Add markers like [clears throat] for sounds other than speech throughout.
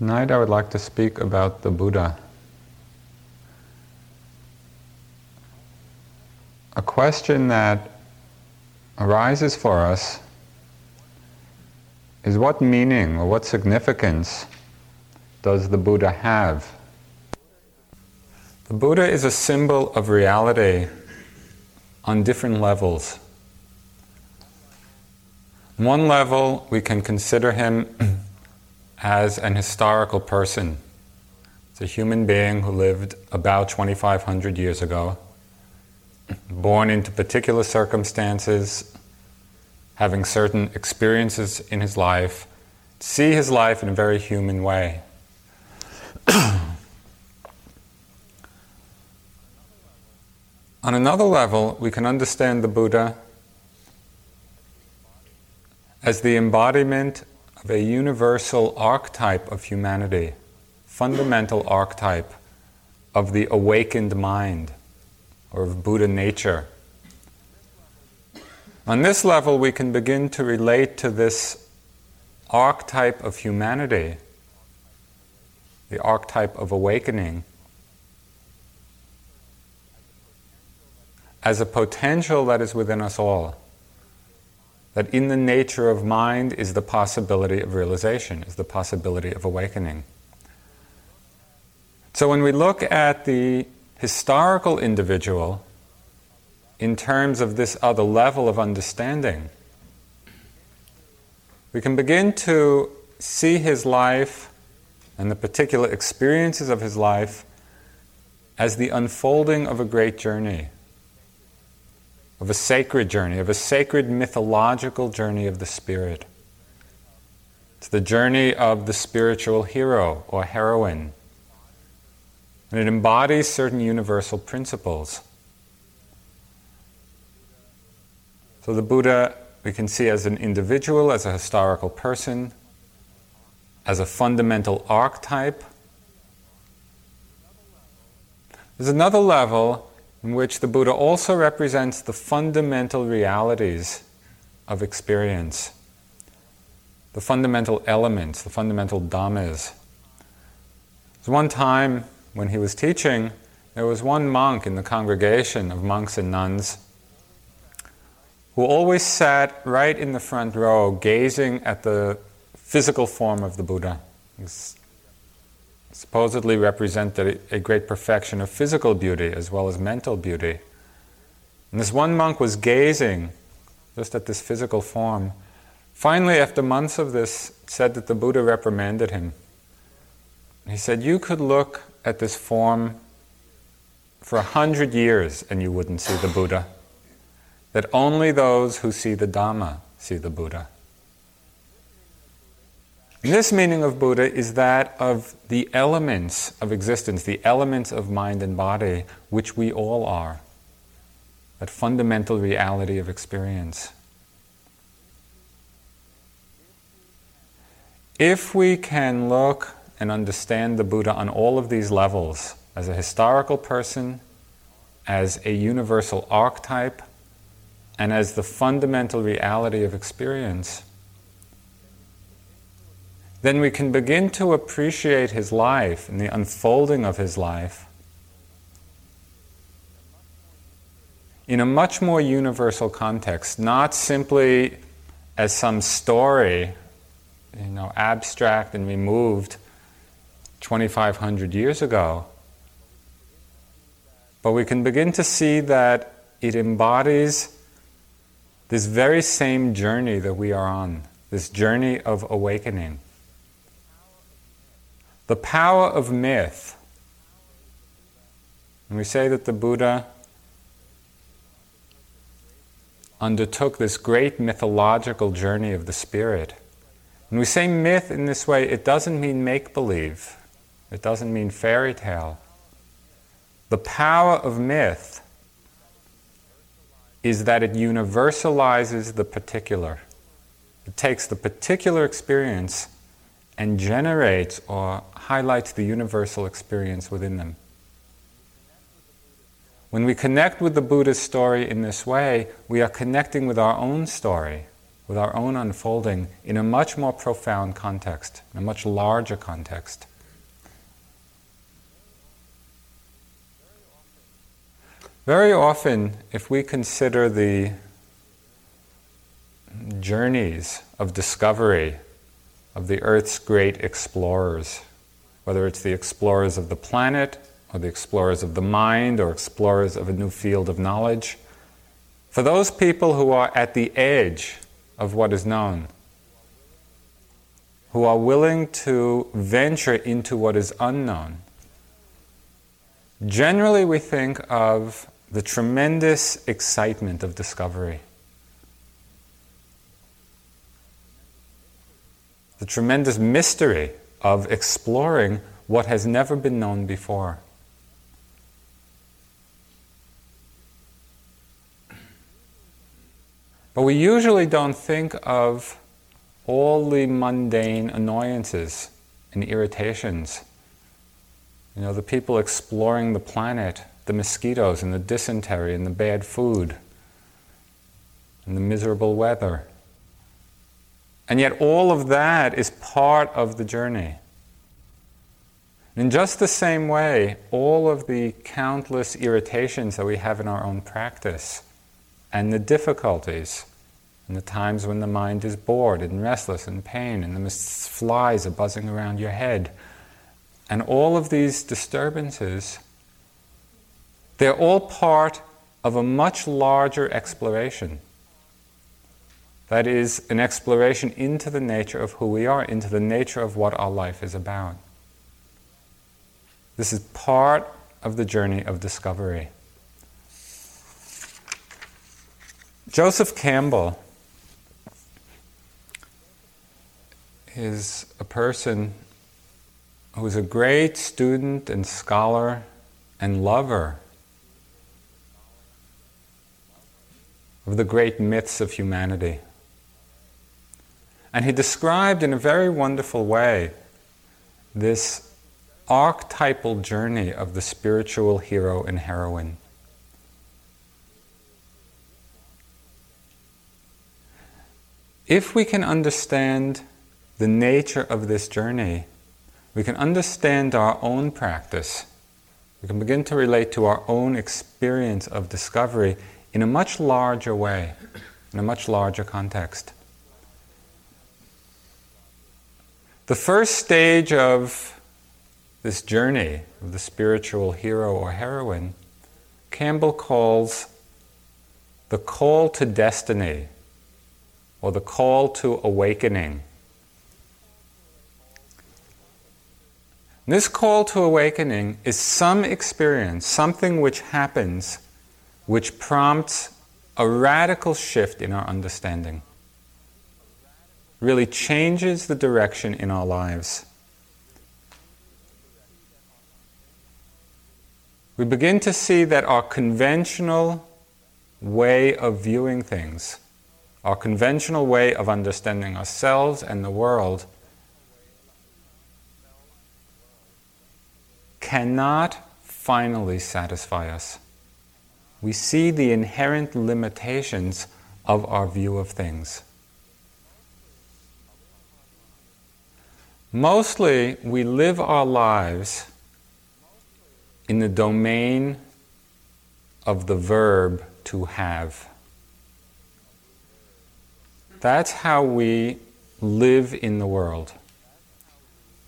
Tonight I would like to speak about the Buddha. A question that arises for us is what meaning or what significance does the Buddha have? The Buddha is a symbol of reality on different levels. One level, we can consider him [clears throat] as an historical person. It's a human being who lived about 2,500 years ago, born into particular circumstances, having certain experiences in his life, see his life in a very human way. [clears throat] On another level, we can understand the Buddha as the embodiment of a universal archetype of humanity, fundamental archetype of the awakened mind or of Buddha nature. On this level, we can begin to relate to this archetype of humanity, the archetype of awakening, as a potential that is within us all that in the nature of mind is the possibility of realization, is the possibility of awakening. So when we look at the historical individual in terms of this other level of understanding, we can begin to see his life and the particular experiences of his life as the unfolding of a great journey of a sacred journey, of a sacred mythological journey of the spirit. It's the journey of the spiritual hero or heroine. And it embodies certain universal principles. So the Buddha we can see as an individual, as a historical person, as a fundamental archetype. There's another level in which the Buddha also represents the fundamental realities of experience, the fundamental elements, the fundamental dhammas. One time when he was teaching, there was one monk in the congregation of monks and nuns who always sat right in the front row gazing at the physical form of the Buddha. Supposedly represented a great perfection of physical beauty as well as mental beauty. And this one monk was gazing just at this physical form. Finally, after months of this, said that the Buddha reprimanded him. He said, You could look at this form for a hundred years and you wouldn't see the Buddha. That only those who see the Dhamma see the Buddha. This meaning of Buddha is that of the elements of existence, the elements of mind and body, which we all are. That fundamental reality of experience. If we can look and understand the Buddha on all of these levels, as a historical person, as a universal archetype, and as the fundamental reality of experience, then we can begin to appreciate his life and the unfolding of his life in a much more universal context, not simply as some story, you know, abstract and removed 2,500 years ago. But we can begin to see that it embodies this very same journey that we are on, this journey of awakening. The power of myth. And we say that the Buddha undertook this great mythological journey of the spirit. When we say myth in this way, it doesn't mean make believe, it doesn't mean fairy tale. The power of myth is that it universalizes the particular. It takes the particular experience and generates or highlights the universal experience within them. When we connect with the Buddha's story in this way, we are connecting with our own story. with our own unfolding in a much more profound context, in a much larger context. Very often, if we consider the journeys of discovery of the Earth's great explorers, whether it's the explorers of the planet, or the explorers of the mind, or explorers of a new field of knowledge, for those people who are at the edge of what is known, who are willing to venture into what is unknown, generally we think of the tremendous excitement of discovery. The tremendous mystery of exploring what has never been known before. But we usually don't think of all the mundane annoyances and irritations. You know, the people exploring the planet the mosquitoes and the dysentery and the bad food and the miserable weather. And yet, all of that is part of the journey. In just the same way, all of the countless irritations that we have in our own practice and the difficulties and the times when the mind is bored and restless and pain and the flies are buzzing around your head and all of these disturbances they're all part of a much larger exploration. That is, an exploration into the nature of who we are, into the nature of what our life is about. This is part of the journey of discovery. Joseph Campbell is a person who is a great student and scholar and lover of the great myths of humanity. And he described in a very wonderful way this archetypal journey of the spiritual hero and heroine. If we can understand the nature of this journey, we can understand our own practice. We can begin to relate to our own experience of discovery in a much larger way, in a much larger context. The first stage of this journey of the spiritual hero or heroine, Campbell calls the call to destiny or the call to awakening. This call to awakening is some experience, something which happens which prompts a radical shift in our understanding, really changes the direction in our lives. We begin to see that our conventional way of viewing things, our conventional way of understanding ourselves and the world, cannot finally satisfy us we see the inherent limitations of our view of things. Mostly, we live our lives in the domain of the verb to have. That's how we live in the world.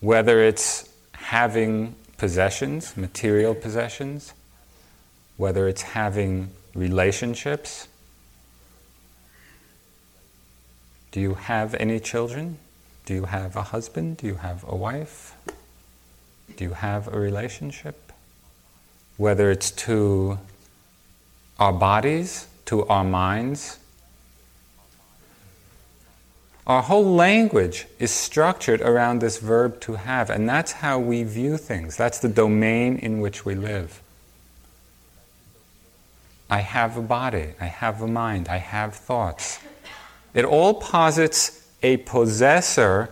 Whether it's having possessions, material possessions, whether it's having relationships. Do you have any children? Do you have a husband? Do you have a wife? Do you have a relationship? Whether it's to our bodies, to our minds. Our whole language is structured around this verb to have, and that's how we view things. That's the domain in which we live. I have a body, I have a mind, I have thoughts. It all posits a possessor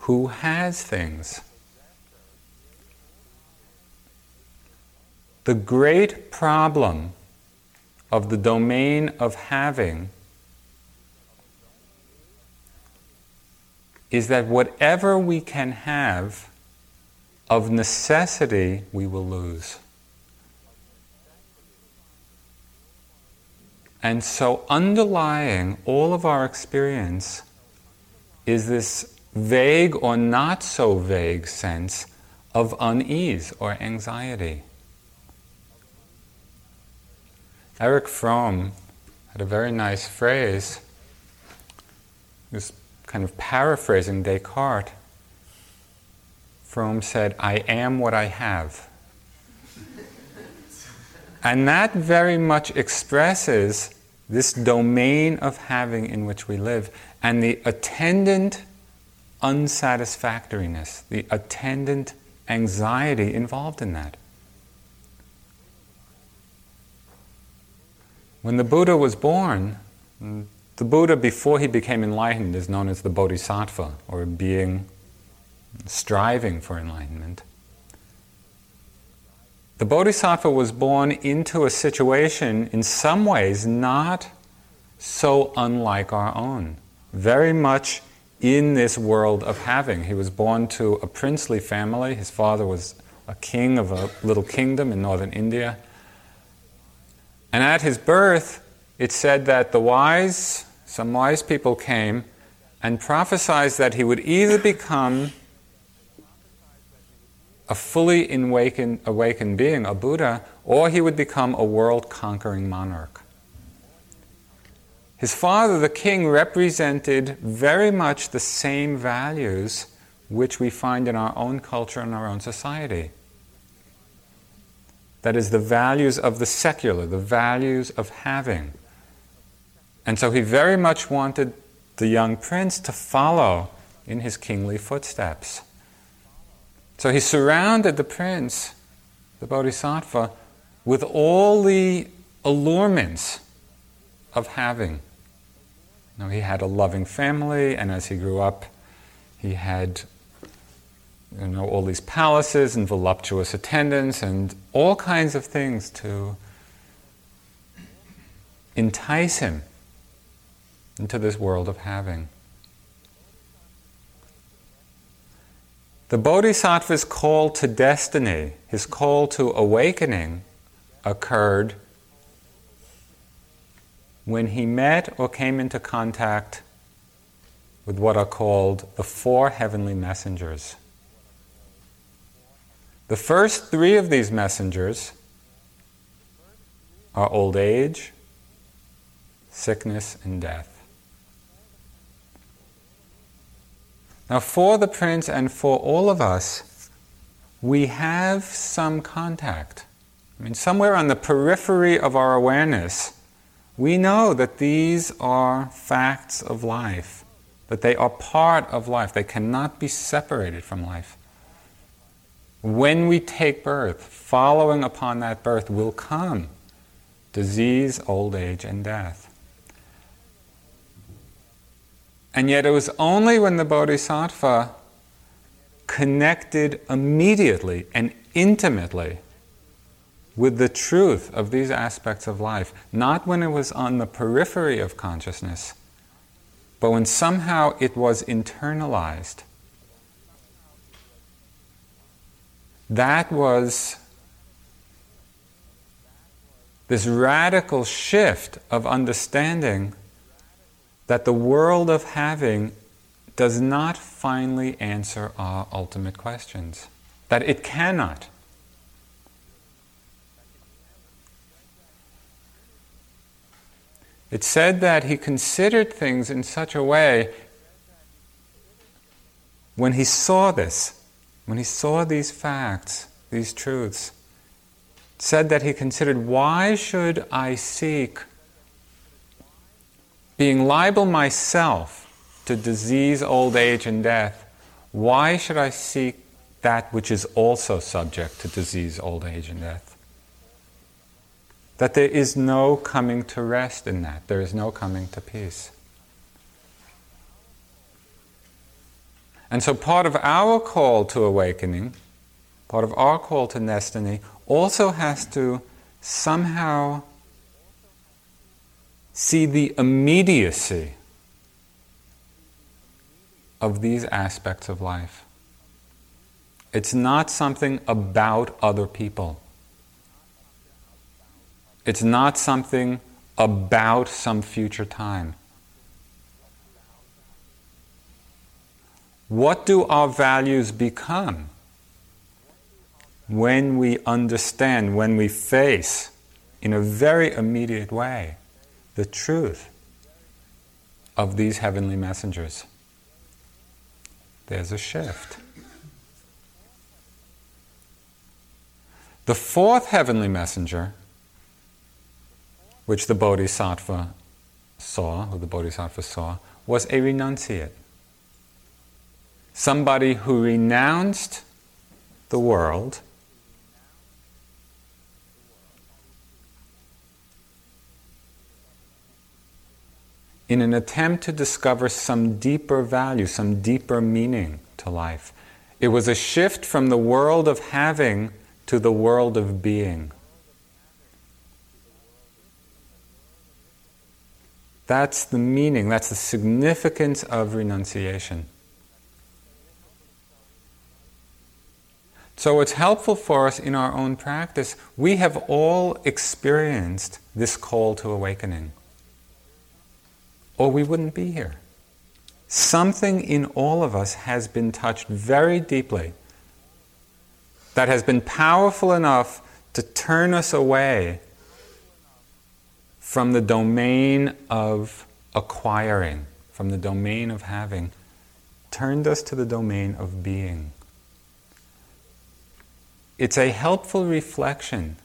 who has things. The great problem of the domain of having is that whatever we can have, of necessity, we will lose. And so, underlying all of our experience is this vague or not so vague sense of unease or anxiety. Erich Fromm had a very nice phrase, was kind of paraphrasing Descartes. Fromm said, I am what I have. and that very much expresses this domain of having in which we live and the attendant unsatisfactoriness, the attendant anxiety involved in that. When the Buddha was born, the Buddha, before he became enlightened, is known as the Bodhisattva, or being striving for enlightenment. The Bodhisattva was born into a situation, in some ways, not so unlike our own. Very much in this world of having. He was born to a princely family. His father was a king of a little kingdom in northern India. And at his birth, it said that the wise, some wise people came and prophesied that he would either become a fully awakened, awakened being, a Buddha, or he would become a world conquering monarch. His father, the king, represented very much the same values which we find in our own culture and our own society. That is, the values of the secular, the values of having. And so he very much wanted the young prince to follow in his kingly footsteps. So he surrounded the prince, the bodhisattva, with all the allurements of having. You know, he had a loving family, and as he grew up, he had you know, all these palaces and voluptuous attendants and all kinds of things to entice him into this world of having. The Bodhisattva's call to destiny, his call to awakening, occurred when he met or came into contact with what are called the four heavenly messengers. The first three of these messengers are old age, sickness, and death. Now, for the prince and for all of us, we have some contact. I mean, somewhere on the periphery of our awareness, we know that these are facts of life, that they are part of life, they cannot be separated from life. When we take birth, following upon that birth will come disease, old age, and death. And yet it was only when the Bodhisattva connected immediately and intimately with the truth of these aspects of life, not when it was on the periphery of consciousness, but when somehow it was internalized. That was this radical shift of understanding that the world of having does not finally answer our ultimate questions, that it cannot. It said that he considered things in such a way when he saw this, when he saw these facts, these truths, said that he considered why should I seek being liable myself to disease, old age, and death? Why should I seek that which is also subject to disease, old age, and death? That there is no coming to rest in that, there is no coming to peace. And so, part of our call to awakening, part of our call to destiny, also has to somehow see the immediacy of these aspects of life. It's not something about other people. It's not something about some future time. What do our values become when we understand, when we face in a very immediate way the truth of these heavenly messengers? There's a shift. The fourth heavenly messenger, which the Bodhisattva saw, who the Bodhisattva saw, was a renunciate. Somebody who renounced the world in an attempt to discover some deeper value, some deeper meaning to life. It was a shift from the world of having to the world of being. That's the meaning, that's the significance of renunciation. So it's helpful for us in our own practice. We have all experienced this call to awakening, or we wouldn't be here. Something in all of us has been touched very deeply that has been powerful enough to turn us away from the domain of acquiring, from the domain of having, turned us to the domain of being. It's a helpful reflection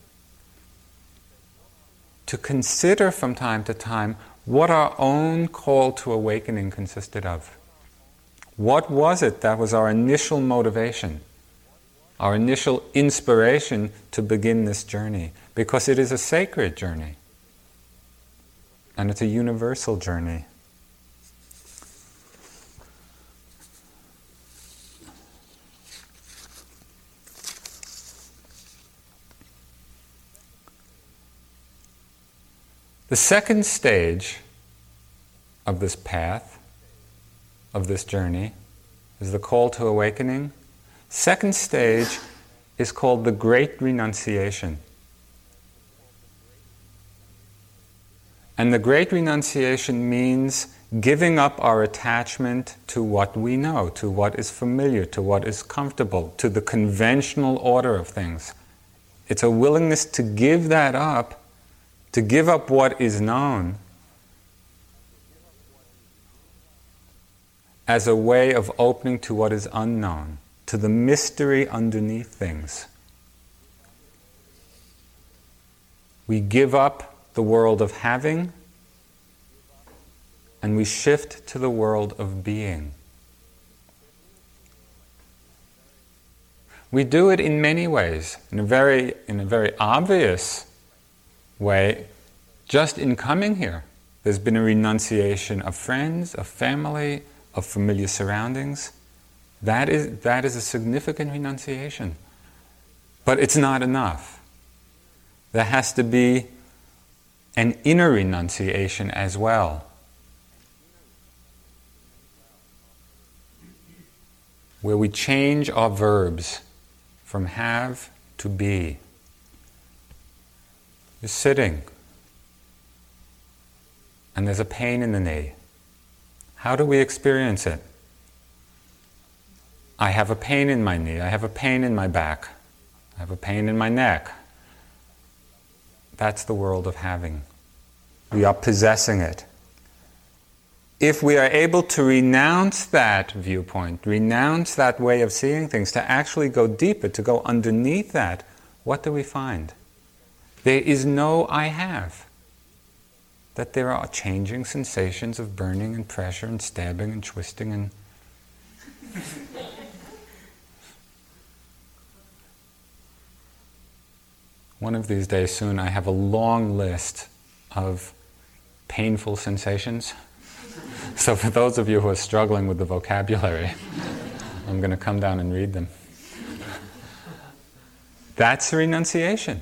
to consider from time to time what our own call to awakening consisted of. What was it that was our initial motivation? our initial inspiration to begin this journey because it is a sacred journey and it's a universal journey. The second stage of this path, of this journey, is the call to awakening Second stage is called the Great Renunciation. And the Great Renunciation means giving up our attachment to what we know, to what is familiar, to what is comfortable, to the conventional order of things. It's a willingness to give that up, to give up what is known, as a way of opening to what is unknown to the mystery underneath things. We give up the world of having and we shift to the world of being. We do it in many ways, in a very, in a very obvious way, just in coming here. There's been a renunciation of friends, of family, of familiar surroundings. That is, that is a significant renunciation. But it's not enough. There has to be an inner renunciation as well. Where we change our verbs from have to be. You're sitting, and there's a pain in the knee. How do we experience it? I have a pain in my knee, I have a pain in my back, I have a pain in my neck. That's the world of having. We are possessing it. If we are able to renounce that viewpoint, renounce that way of seeing things, to actually go deeper, to go underneath that, what do we find? There is no I have. That there are changing sensations of burning and pressure and stabbing and twisting and one of these days soon, I have a long list of painful sensations. [laughs] so, for those of you who are struggling with the vocabulary, I'm going to come down and read them. That's renunciation.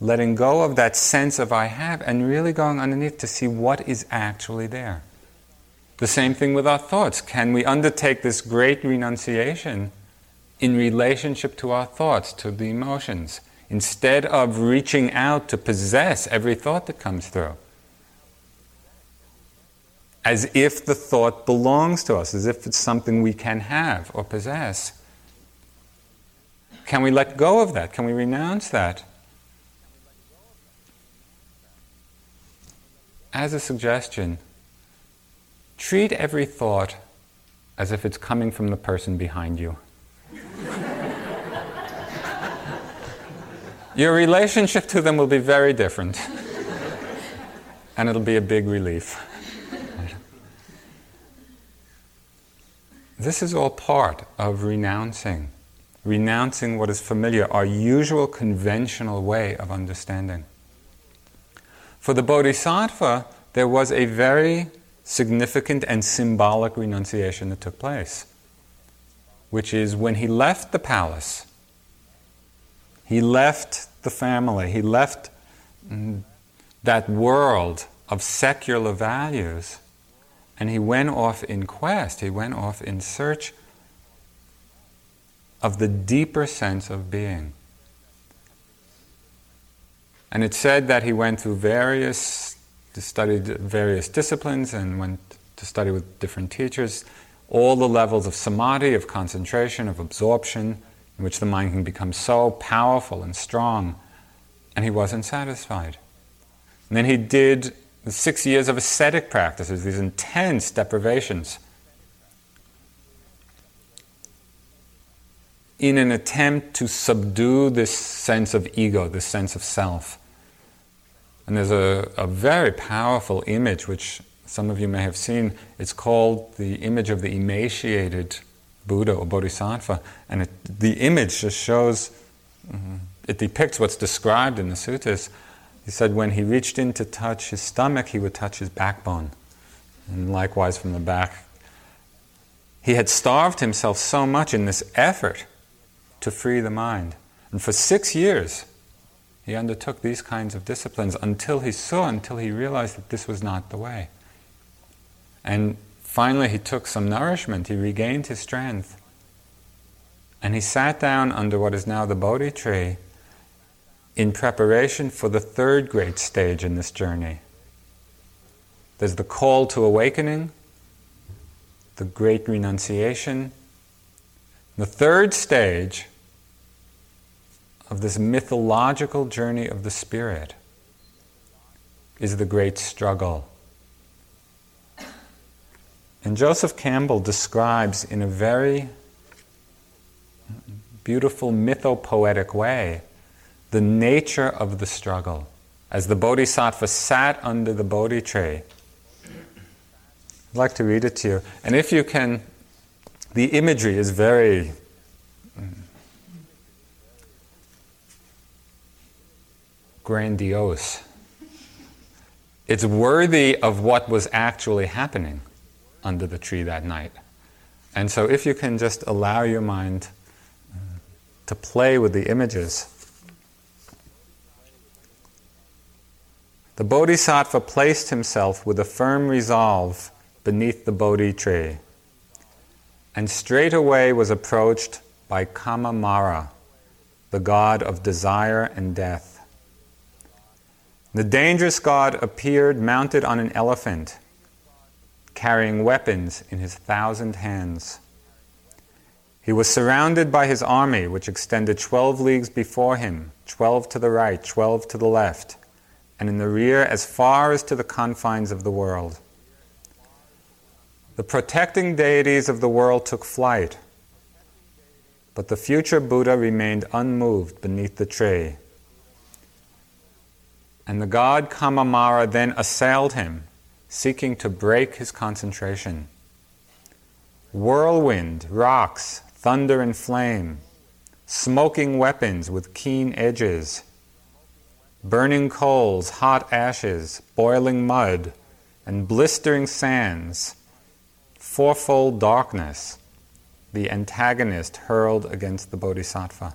Letting go of that sense of I have and really going underneath to see what is actually there. The same thing with our thoughts. Can we undertake this great renunciation in relationship to our thoughts, to the emotions, instead of reaching out to possess every thought that comes through? As if the thought belongs to us, as if it's something we can have or possess. Can we let go of that? Can we renounce that? As a suggestion, treat every thought as if it's coming from the person behind you. [laughs] Your relationship to them will be very different, and it'll be a big relief. This is all part of renouncing, renouncing what is familiar, our usual conventional way of understanding. For the Bodhisattva, there was a very significant and symbolic renunciation that took place, which is when he left the palace, he left the family, he left mm, that world of secular values, and he went off in quest, he went off in search of the deeper sense of being. And it said that he went through various, studied various disciplines and went to study with different teachers, all the levels of samadhi, of concentration, of absorption, in which the mind can become so powerful and strong. And he wasn't satisfied. And then he did six years of ascetic practices, these intense deprivations. In an attempt to subdue this sense of ego, this sense of self. And there's a, a very powerful image which some of you may have seen. It's called the image of the emaciated Buddha or Bodhisattva. And it, the image just shows, mm, it depicts what's described in the suttas. He said when he reached in to touch his stomach, he would touch his backbone. And likewise from the back. He had starved himself so much in this effort to free the mind. And for six years, he undertook these kinds of disciplines until he saw, until he realized that this was not the way. And finally, he took some nourishment, he regained his strength. And he sat down under what is now the Bodhi tree in preparation for the third great stage in this journey. There's the call to awakening, the great renunciation. The third stage of this mythological journey of the spirit is the great struggle. And Joseph Campbell describes in a very beautiful mythopoetic way the nature of the struggle. As the Bodhisattva sat under the Bodhi tree, I'd like to read it to you. And if you can, the imagery is very grandiose. It's worthy of what was actually happening under the tree that night. And so, if you can just allow your mind uh, to play with the images, the Bodhisattva placed himself with a firm resolve beneath the Bodhi tree, and straightway was approached by Kama Mara, the god of desire and death. The dangerous god appeared mounted on an elephant, carrying weapons in his thousand hands. He was surrounded by his army, which extended 12 leagues before him, 12 to the right, 12 to the left, and in the rear as far as to the confines of the world. The protecting deities of the world took flight, but the future Buddha remained unmoved beneath the tree and the god Kamamara then assailed him, seeking to break his concentration. Whirlwind, rocks, thunder, and flame, smoking weapons with keen edges, burning coals, hot ashes, boiling mud, and blistering sands, fourfold darkness, the antagonist hurled against the Bodhisattva.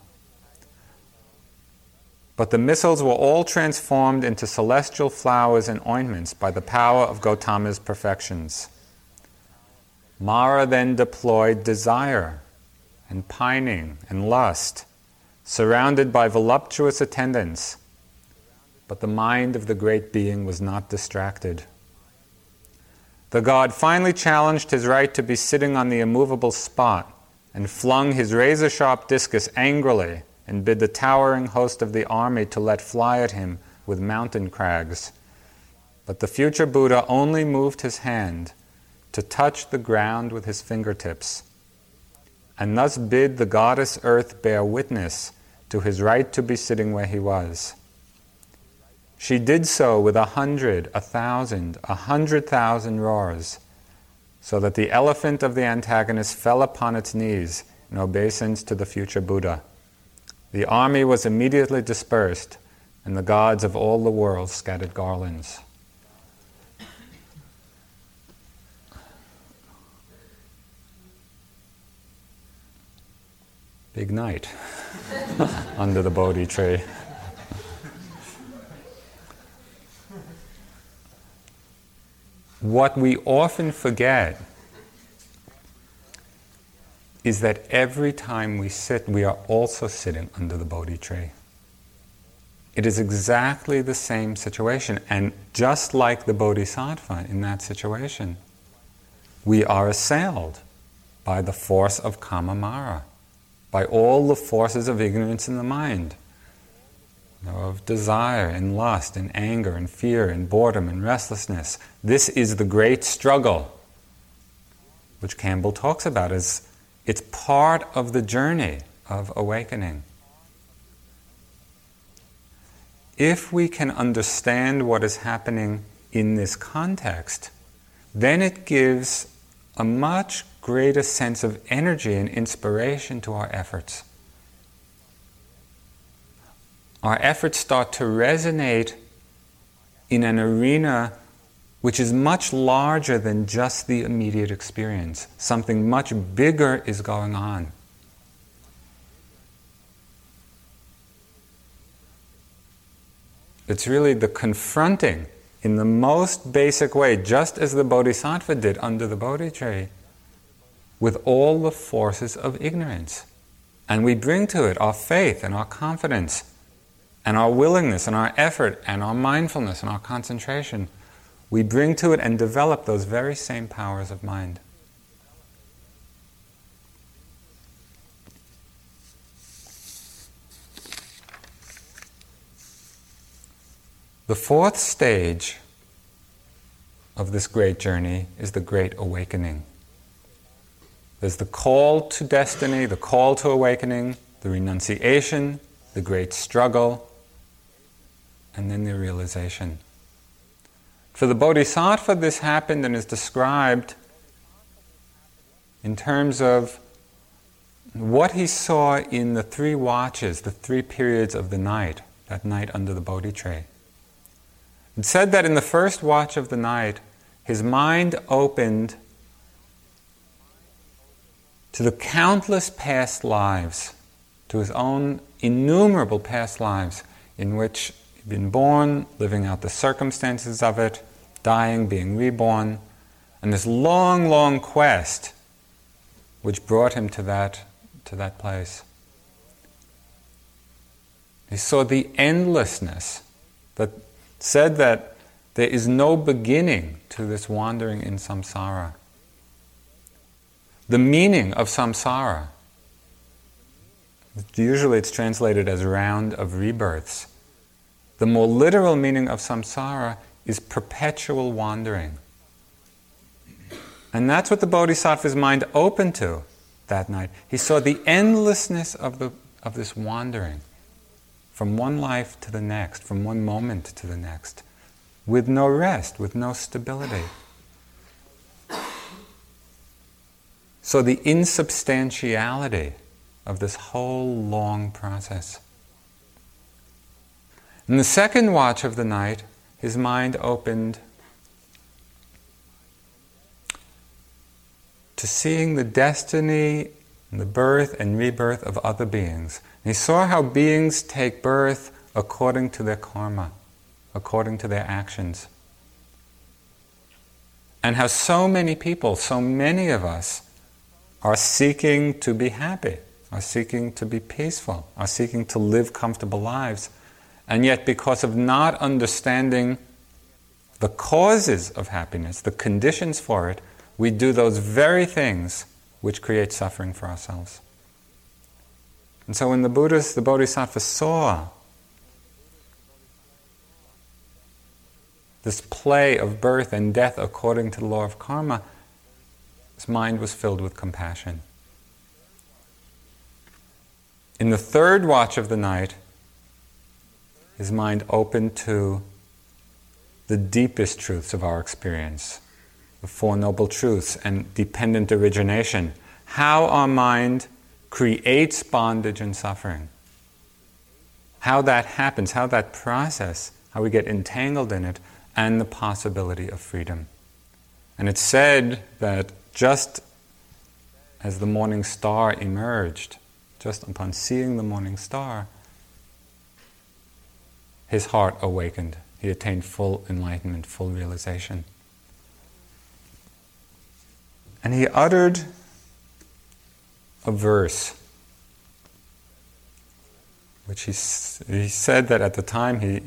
But the missiles were all transformed into celestial flowers and ointments by the power of Gotama's perfections. Mara then deployed desire and pining and lust, surrounded by voluptuous attendants. But the mind of the great being was not distracted. The god finally challenged his right to be sitting on the immovable spot and flung his razor sharp discus angrily and bid the towering host of the army to let fly at him with mountain crags. But the future Buddha only moved his hand to touch the ground with his fingertips, and thus bid the goddess earth bear witness to his right to be sitting where he was. She did so with a hundred, a thousand, a hundred thousand roars, so that the elephant of the antagonist fell upon its knees in obeisance to the future Buddha. The army was immediately dispersed, and the gods of all the world scattered garlands. Big night [laughs] under the Bodhi tree. What we often forget is that every time we sit, we are also sitting under the Bodhi tree. It is exactly the same situation, and just like the Bodhisattva in that situation, we are assailed by the force of Kamamara by all the forces of ignorance in the mind, you know, of desire and lust and anger and fear and boredom and restlessness. This is the great struggle, which Campbell talks about as it's part of the journey of awakening. If we can understand what is happening in this context, then it gives a much greater sense of energy and inspiration to our efforts. Our efforts start to resonate in an arena which is much larger than just the immediate experience. Something much bigger is going on. It's really the confronting in the most basic way, just as the Bodhisattva did under the Bodhi tree with all the forces of ignorance. And we bring to it our faith and our confidence and our willingness and our effort and our mindfulness and our concentration. We bring to it and develop those very same powers of mind. The fourth stage of this great journey is the great awakening. There's the call to destiny, the call to awakening, the renunciation, the great struggle, and then the realization. For the Bodhisattva, this happened and is described in terms of what he saw in the three watches, the three periods of the night, that night under the Bodhi tree. It said that in the first watch of the night, his mind opened to the countless past lives, to his own innumerable past lives in which he'd been born, living out the circumstances of it, dying, being reborn, and this long, long quest which brought him to that, to that place. He saw the endlessness that said that there is no beginning to this wandering in samsara the meaning of samsara. Usually it's translated as round of rebirths. The more literal meaning of samsara is perpetual wandering. And that's what the Bodhisattva's mind opened to that night. He saw the endlessness of, the, of this wandering from one life to the next, from one moment to the next, with no rest, with no stability. So, the insubstantiality of this whole long process. In the second watch of the night, his mind opened to seeing the destiny the birth and rebirth of other beings. And he saw how beings take birth according to their karma, according to their actions. and how so many people, so many of us, are seeking to be happy, are seeking to be peaceful, are seeking to live comfortable lives. And yet, because of not understanding the causes of happiness, the conditions for it, we do those very things which create suffering for ourselves. And so when the Buddhas, the Bodhisattva saw this play of birth and death according to the law of karma, his mind was filled with compassion. In the third watch of the night, his mind open to the deepest truths of our experience, the Four Noble Truths and dependent origination, how our mind creates bondage and suffering, how that happens, how that process, how we get entangled in it, and the possibility of freedom. And it's said that just as the morning star emerged, just upon seeing the morning star, his heart awakened. He attained full enlightenment, full realization. And he uttered a verse, which he, he said that at the time he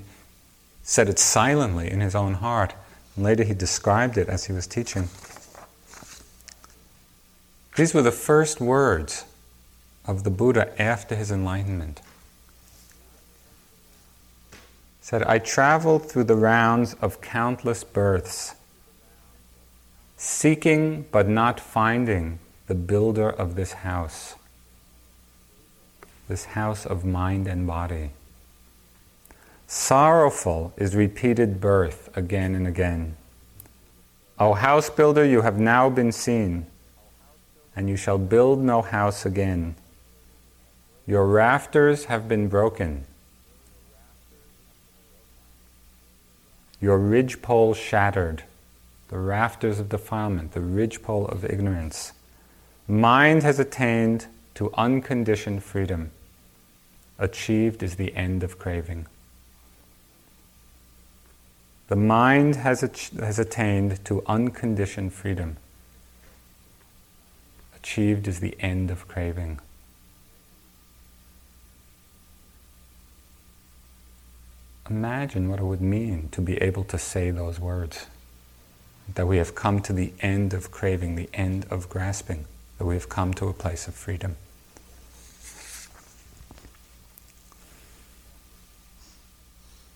said it silently in his own heart. And later he described it as he was teaching. These were the first words of the Buddha after his enlightenment. Said, I traveled through the rounds of countless births, seeking but not finding the builder of this house, this house of mind and body. Sorrowful is repeated birth again and again. O house builder, you have now been seen and you shall build no house again. Your rafters have been broken, your ridgepole shattered, the rafters of defilement, the ridgepole of ignorance. Mind has attained to unconditioned freedom. Achieved is the end of craving. The mind has, has attained to unconditioned freedom achieved is the end of craving. Imagine what it would mean to be able to say those words. That we have come to the end of craving, the end of grasping, that we have come to a place of freedom.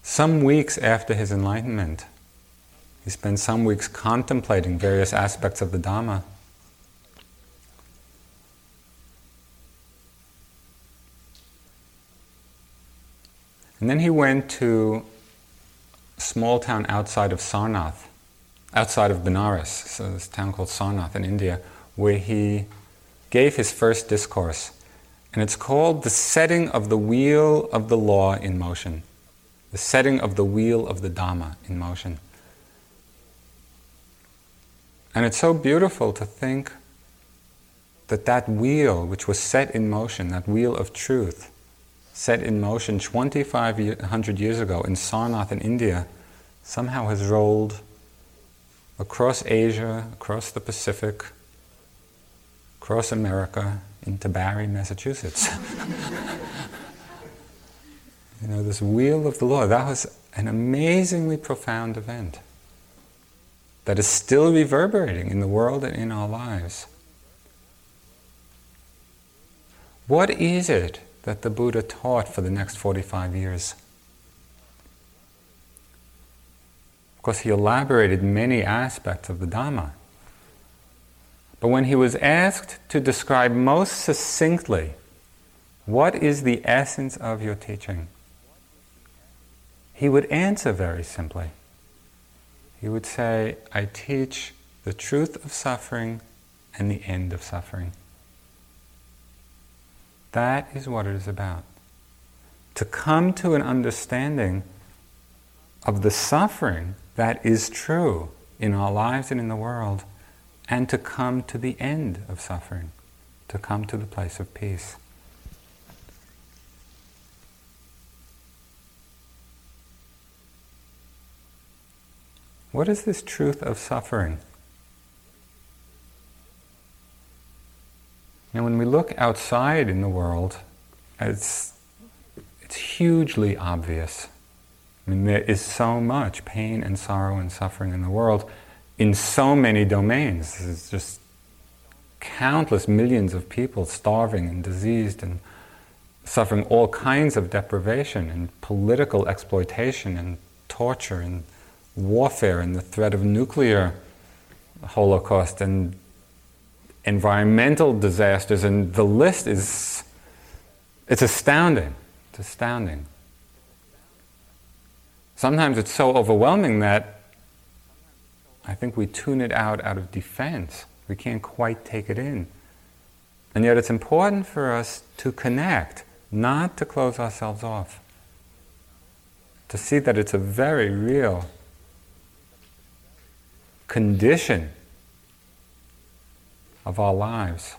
Some weeks after his enlightenment, he spent some weeks contemplating various aspects of the Dhamma. And then he went to a small town outside of Sarnath, outside of Benares, so this town called Sarnath in India, where he gave his first discourse. And it's called The Setting of the Wheel of the Law in Motion. The setting of the wheel of the Dhamma in motion. And it's so beautiful to think that that wheel, which was set in motion, that wheel of truth, set in motion 2,500 years ago in Sarnath in India somehow has rolled across Asia, across the Pacific, across America, into Barre, Massachusetts. [laughs] you know, this wheel of the law, that was an amazingly profound event that is still reverberating in the world and in our lives. What is it that the Buddha taught for the next 45 years. Because he elaborated many aspects of the Dhamma. But when he was asked to describe most succinctly what is the essence of your teaching, he would answer very simply. He would say, I teach the truth of suffering and the end of suffering. That is what it is about. To come to an understanding of the suffering that is true in our lives and in the world, and to come to the end of suffering, to come to the place of peace. What is this truth of suffering And when we look outside in the world, it's, it's hugely obvious. I mean, there is so much pain and sorrow and suffering in the world in so many domains. There's just countless millions of people starving and diseased and suffering all kinds of deprivation and political exploitation and torture and warfare and the threat of nuclear holocaust and environmental disasters and the list is it's astounding. It's astounding. Sometimes it's so overwhelming that i think we tune it out out of defense. We can't quite take it in. And yet it's important for us to connect not to close ourselves off to see that it's a very real condition of our lives.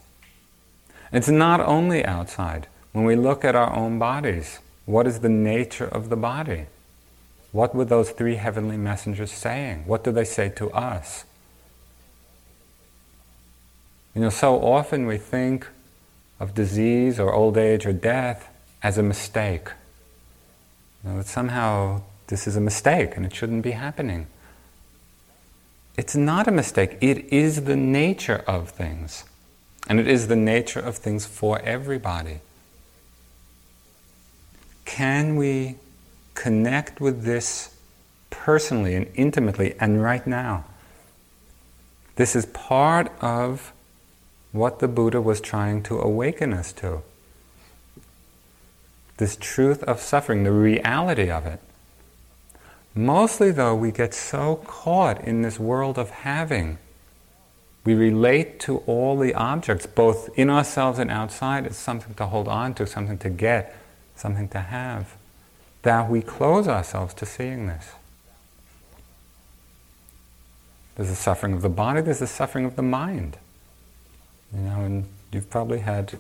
It's not only outside. When we look at our own bodies, what is the nature of the body? What were those three heavenly messengers saying? What do they say to us? You know, so often we think of disease or old age or death as a mistake. You know, that somehow this is a mistake and it shouldn't be happening. It's not a mistake, it is the nature of things. And it is the nature of things for everybody. Can we connect with this personally and intimately and right now? This is part of what the Buddha was trying to awaken us to. This truth of suffering, the reality of it. Mostly, though, we get so caught in this world of having. We relate to all the objects, both in ourselves and outside, as something to hold on to, something to get, something to have, that we close ourselves to seeing this. There's the suffering of the body, there's the suffering of the mind. You know, and you've probably had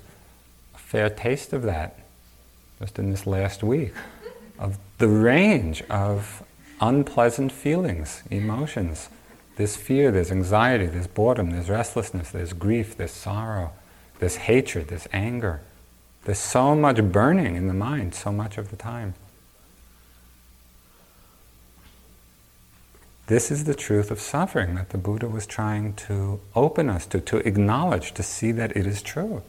a fair taste of that just in this last week, of the range of unpleasant feelings, emotions. There's fear, there's anxiety, there's boredom, there's restlessness, there's grief, there's sorrow, there's hatred, there's anger. There's so much burning in the mind so much of the time. This is the truth of suffering that the Buddha was trying to open us to, to acknowledge, to see that it is true.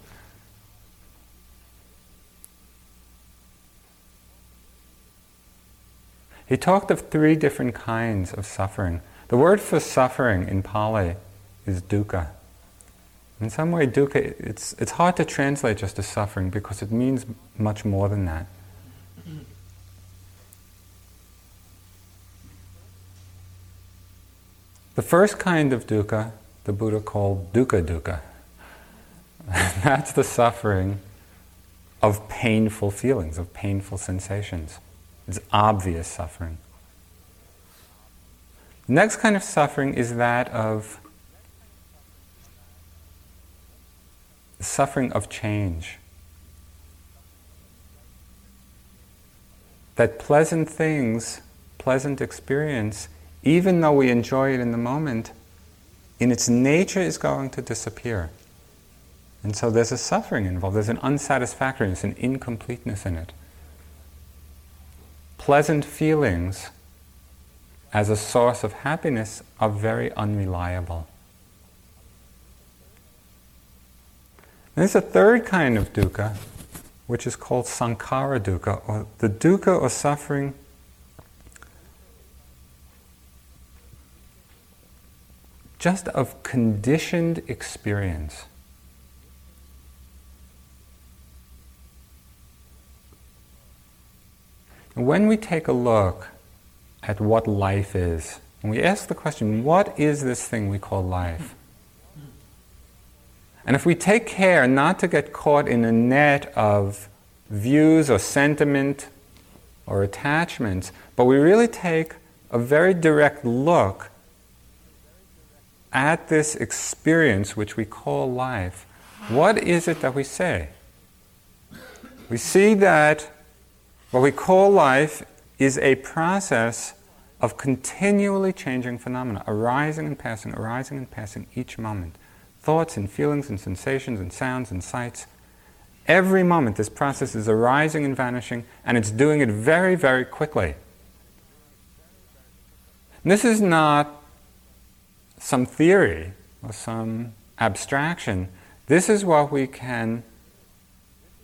He talked of three different kinds of suffering. The word for suffering in Pali is dukkha. In some way, dukkha, it's, it's hard to translate just as suffering because it means much more than that. The first kind of dukkha, the Buddha called dukkha dukkha. [laughs] That's the suffering of painful feelings, of painful sensations. It's obvious suffering. The next kind of suffering is that of suffering of change. That pleasant things, pleasant experience, even though we enjoy it in the moment, in its nature is going to disappear. And so there's a suffering involved, there's an unsatisfactoriness, an incompleteness in it pleasant feelings as a source of happiness are very unreliable. There's a third kind of dukkha, which is called sankhara dukkha, or the dukkha or suffering just of conditioned experience. When we take a look at what life is, and we ask the question, what is this thing we call life? And if we take care not to get caught in a net of views or sentiment or attachments, but we really take a very direct look at this experience which we call life, what is it that we say? We see that what we call life is a process of continually changing phenomena, arising and passing, arising and passing each moment. thoughts and feelings and sensations and sounds and sights. Every moment, this process is arising and vanishing, and it's doing it very, very quickly. And this is not some theory or some abstraction. This is what we can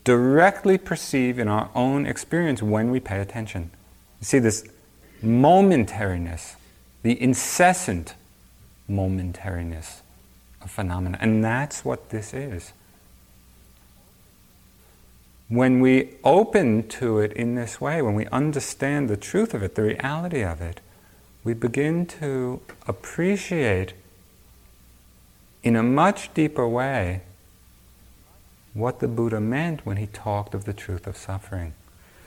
directly perceive in our own experience when we pay attention. You see this momentariness, the incessant momentariness of phenomena. And that's what this is. When we open to it in this way, when we understand the truth of it, the reality of it, we begin to appreciate in a much deeper way what the Buddha meant when he talked of the truth of suffering,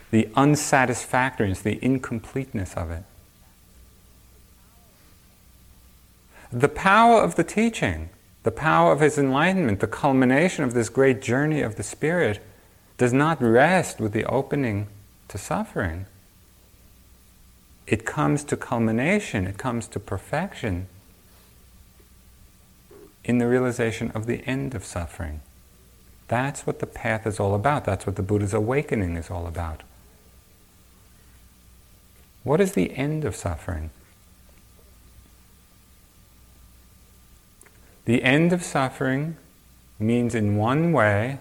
the unsatisfactoriness, the incompleteness of it. The power of the teaching, the power of his enlightenment, the culmination of this great journey of the Spirit, does not rest with the opening to suffering. It comes to culmination, it comes to perfection in the realization of the end of suffering. That's what the path is all about. That's what the Buddha's awakening is all about. What is the end of suffering? The end of suffering means, in one way,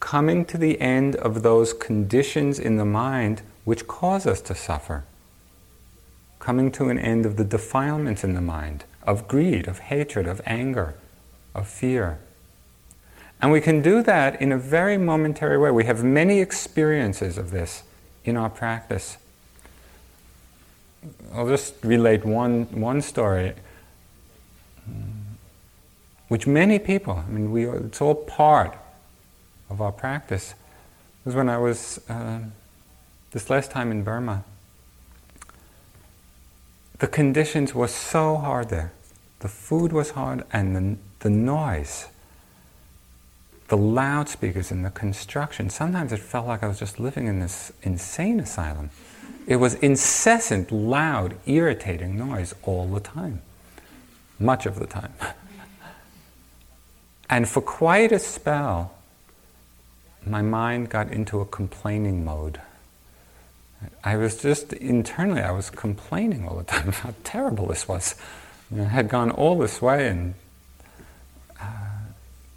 coming to the end of those conditions in the mind which cause us to suffer. Coming to an end of the defilements in the mind, of greed, of hatred, of anger, of fear. And we can do that in a very momentary way. We have many experiences of this in our practice. I'll just relate one, one story, which many people, I mean, we, it's all part of our practice. It was when I was, uh, this last time in Burma. The conditions were so hard there. The food was hard, and the the noise, the loudspeakers and the construction. Sometimes it felt like I was just living in this insane asylum. It was incessant, loud, irritating noise all the time, much of the time. [laughs] and for quite a spell, my mind got into a complaining mode. I was just internally, I was complaining all the time [laughs] how terrible this was. You know, I had gone all this way and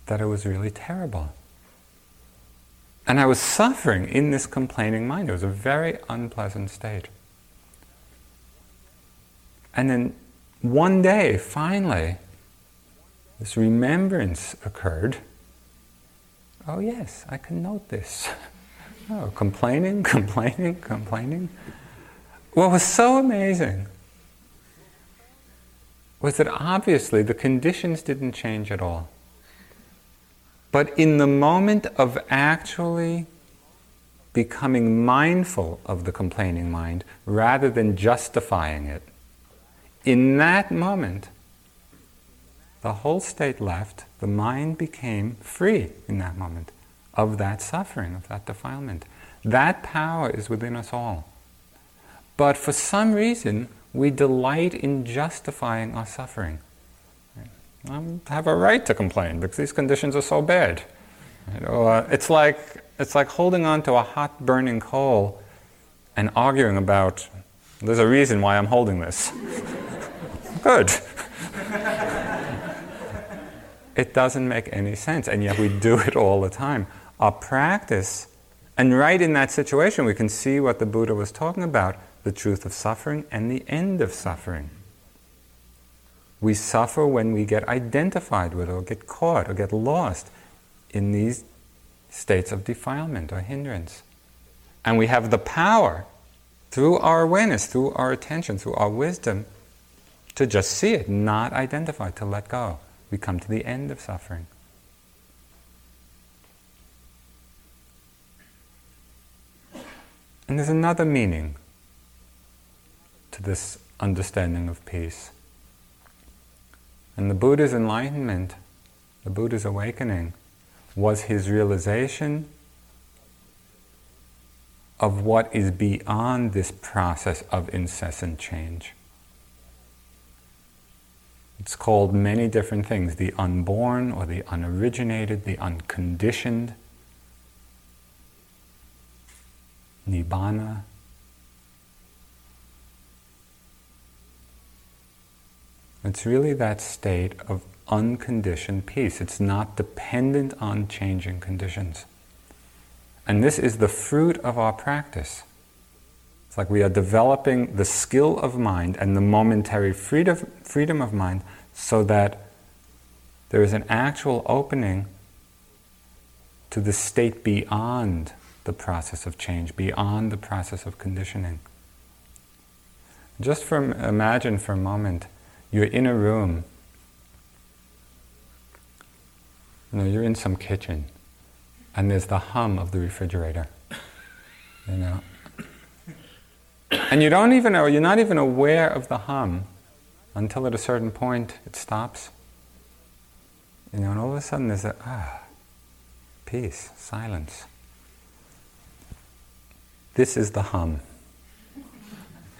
that it was really terrible. And I was suffering in this complaining mind. It was a very unpleasant state. And then one day, finally, this remembrance occurred. Oh, yes, I can note this. [laughs] Oh, complaining, [laughs] complaining, complaining. What was so amazing was that obviously the conditions didn't change at all. But in the moment of actually becoming mindful of the complaining mind rather than justifying it, in that moment, the whole state left, the mind became free in that moment of that suffering, of that defilement. That power is within us all. But for some reason, we delight in justifying our suffering. I have a right to complain because these conditions are so bad. You know, uh, it's like it's like holding on to a hot burning coal and arguing about there's a reason why I'm holding this. [laughs] Good. [laughs] it doesn't make any sense, and yet we do it all the time. Our practice, and right in that situation, we can see what the Buddha was talking about the truth of suffering and the end of suffering. We suffer when we get identified with or get caught or get lost in these states of defilement or hindrance. And we have the power through our awareness, through our attention, through our wisdom, to just see it, not identify, to let go. We come to the end of suffering. And there's another meaning to this understanding of peace. And the Buddha's enlightenment, the Buddha's awakening, was his realization of what is beyond this process of incessant change. It's called many different things the unborn or the unoriginated, the unconditioned, nibbana. It's really that state of unconditioned peace. It's not dependent on changing conditions. And this is the fruit of our practice. It's like we are developing the skill of mind and the momentary freedom, freedom of mind so that there is an actual opening to the state beyond the process of change, beyond the process of conditioning. Just imagine for a moment, you're in a room, you know, you're in some kitchen, and there's the hum of the refrigerator, you know. And you don't even know, you're not even aware of the hum until at a certain point it stops. You know, and all of a sudden there's a ah, peace, silence. This is the hum.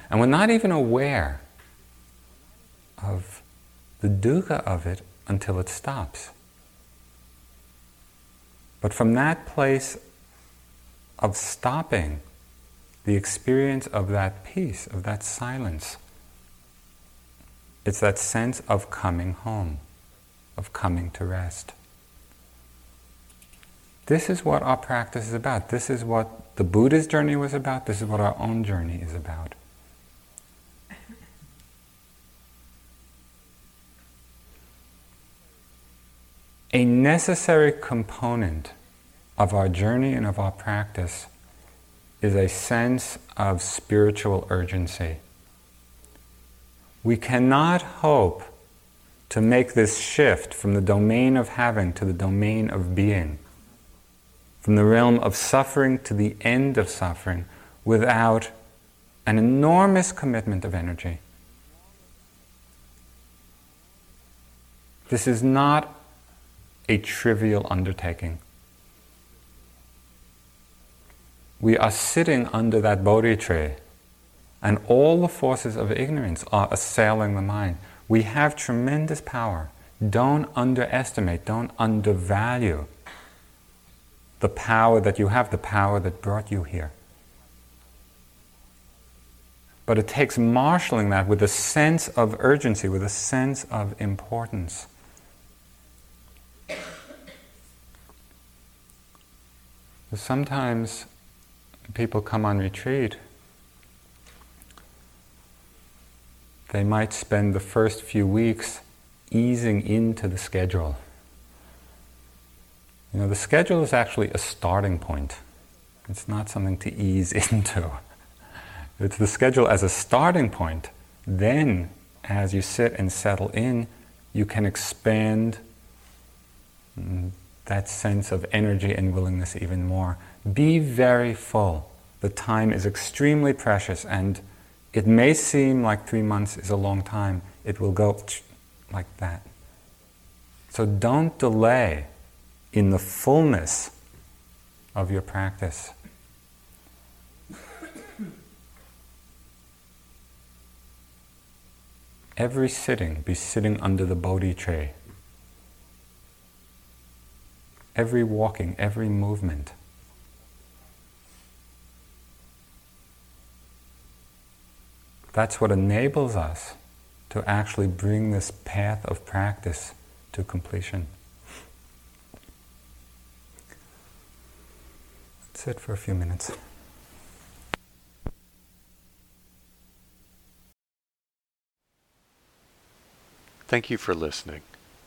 And we're not even aware of the dukkha of it until it stops. But from that place of stopping, the experience of that peace, of that silence, it's that sense of coming home, of coming to rest. This is what our practice is about. This is what the Buddha's journey was about. This is what our own journey is about. A necessary component of our journey and of our practice is a sense of spiritual urgency. We cannot hope to make this shift from the domain of having to the domain of being from the realm of suffering to the end of suffering without an enormous commitment of energy. This is not a trivial undertaking. We are sitting under that Bodhi tree, and all the forces of ignorance are assailing the mind. We have tremendous power. Don't underestimate, don't undervalue the power that you have, the power that brought you here. But it takes marshaling that with a sense of urgency, with a sense of importance. Sometimes people come on retreat, they might spend the first few weeks easing into the schedule. You know, the schedule is actually a starting point. It's not something to ease [laughs] into. It's the schedule as a starting point. Then, as you sit and settle in, you can expand mm, that sense of energy and willingness even more. Be very full. The time is extremely precious, and it may seem like three months is a long time. It will go like that. So don't delay in the fullness of your practice. Every sitting, be sitting under the Bodhi tree. Every walking, every movement. That's what enables us to actually bring this path of practice to completion. Sit for a few minutes. Thank you for listening.